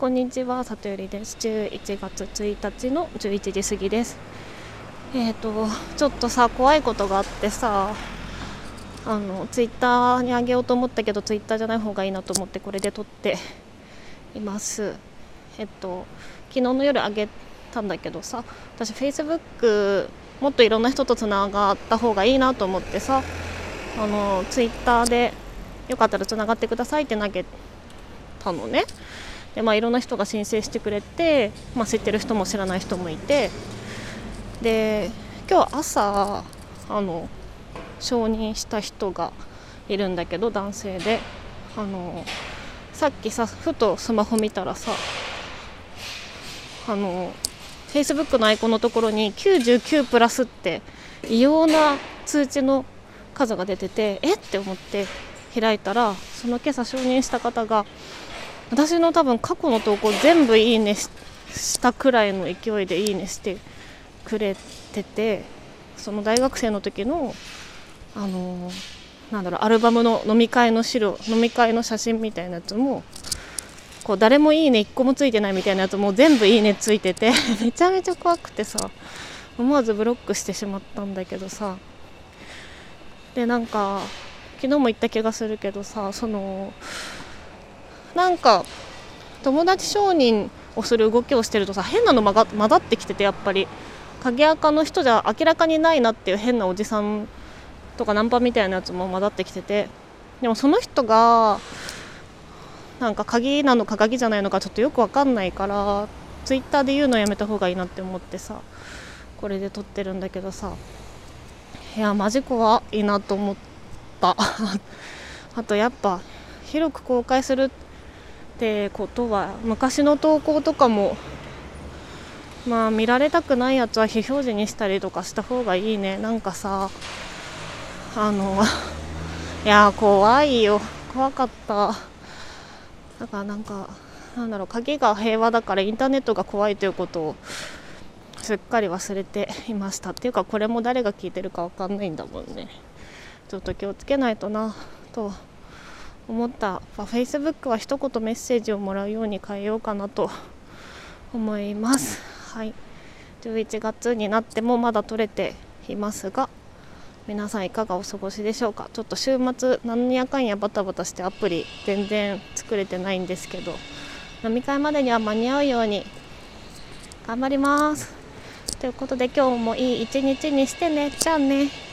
こんにちは、里よりです。11月1日の11時過ぎです。えっ、ー、と、ちょっとさ、怖いことがあってさ、あの、ツイッターにあげようと思ったけど、ツイッターじゃない方がいいなと思って、これで撮っています。えっと、昨日の夜あげたんだけどさ、私、Facebook、もっといろんな人とつながった方がいいなと思ってさ、あの、ツイッターで、よかったらつながってくださいって投げたのね。でまあ、いろんな人が申請してくれて、まあ、知ってる人も知らない人もいて。で今日朝あの承認した人がいるんだけど男性で。あのさっきさふとスマホ見たらさあの Facebook のアイコンのところに99プラスって異様な通知の数が出ててえ？って思って開いたらその今朝承認した方が私の多分過去の投稿全部いいねしたくらいの勢いでいいねしてくれててその大学生の時のあのなんだろうアルバムの飲み会の資料飲み会の写真みたいなやつもこう誰もいいね1個もついてないみたいなやつも全部いいねついてて めちゃめちゃ怖くてさ思わずブロックしてしまったんだけどさ。でなんか昨日も言った気がするけどさそのなんか友達承認をする動きをしてるとさ変なの混ざってきててやっぱり。鍵垢の人じゃ明らかにないなっていう変なおじさんとかナンパみたいなやつも混ざってきてて。でもその人がなんか鍵なのか鍵じゃないのかちょっとよく分かんないからツイッターで言うのやめた方がいいなって思ってさこれで撮ってるんだけどさいやマジ怖いなと思った。あとやっぱ広く公開するってことは昔の投稿とかもまあ見られたくないやつは非表示にしたりとかした方がいいね。なんかさあの いや怖いよ。怖かった。だからなんかなんだろう鍵が平和だからインターネットが怖いということをすっかり忘れていました。っていうかこれも誰が聞いてるか分かんないんだもんね。ちょっと気をつけないとなと思った、まあ、Facebook は一言メッセージをもらうように変えようかなと 思います。はい、11月になってもまだ取れていますが皆さんいかがお過ごしでしょうか？ちょっと週末何やかんやバタバタしてアプリ全然作れてないんですけど飲み会までには間に合うように頑張ります。ということで今日もいい一日にしてね。じゃあね。